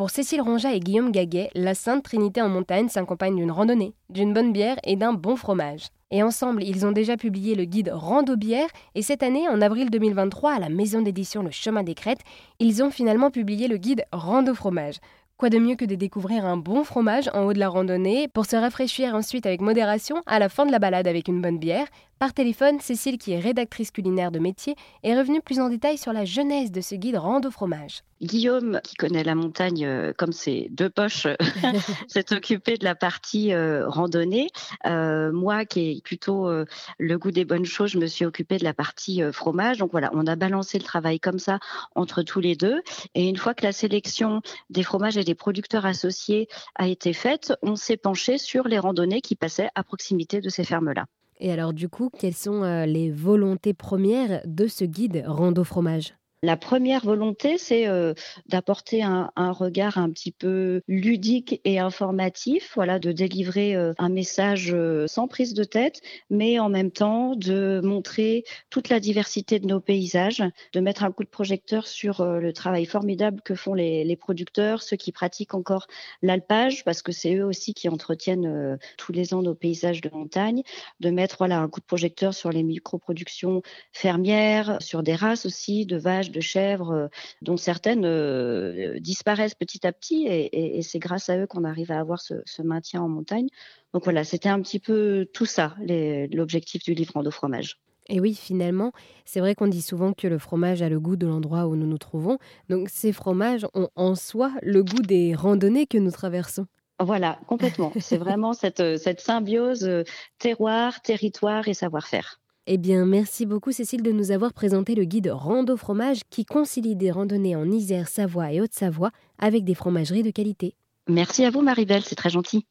Pour Cécile Ronja et Guillaume Gaguet, la Sainte Trinité en montagne s'accompagne d'une randonnée, d'une bonne bière et d'un bon fromage. Et ensemble, ils ont déjà publié le guide Rando Bière et cette année, en avril 2023, à la maison d'édition Le Chemin des Crêtes, ils ont finalement publié le guide Rando Fromage. Quoi de mieux que de découvrir un bon fromage en haut de la randonnée pour se rafraîchir ensuite avec modération à la fin de la balade avec une bonne bière Par téléphone, Cécile, qui est rédactrice culinaire de métier, est revenue plus en détail sur la genèse de ce guide rando fromage. Guillaume, qui connaît la montagne euh, comme ses deux poches, s'est occupé de la partie euh, randonnée. Euh, moi, qui ai plutôt le goût des bonnes choses, je me suis occupée de la partie fromage. Donc voilà, on a balancé le travail comme ça entre tous les deux. Et une fois que la sélection des fromages et des producteurs associés a été faite, on s'est penché sur les randonnées qui passaient à proximité de ces fermes-là. Et alors du coup, quelles sont les volontés premières de ce guide rando fromage? La première volonté, c'est euh, d'apporter un, regard un petit peu ludique et informatif, voilà, de délivrer euh, un message euh, sans prise de tête, mais en même temps de montrer toute la diversité de nos paysages, de mettre un coup de projecteur sur le travail formidable que font les, les producteurs, ceux qui pratiquent encore l'alpage, parce que c'est eux aussi qui entretiennent tous les ans nos paysages de montagne, de mettre voilà un coup de projecteur sur les microproductions fermières, sur des races aussi de vaches de chèvres, euh, dont certaines euh, disparaissent petit à petit, et, c'est grâce à eux qu'on arrive à avoir ce, maintien en montagne. Donc voilà, c'était un petit peu tout ça, l'objectif du livre Rando Fromage. Et oui, finalement, c'est vrai qu'on dit souvent que le fromage a le goût de l'endroit où nous nous trouvons. Donc ces fromages ont en soi le goût des randonnées que nous traversons. Voilà, complètement. c'est vraiment cette, cette symbiose euh, terroir, territoire et savoir-faire. Eh bien, merci beaucoup Cécile de nous avoir présenté le guide Rando Fromage qui concilie des randonnées en Isère, Savoie et Haute-Savoie avec des fromageries de qualité. Merci à vous Maribel, c'est très gentil.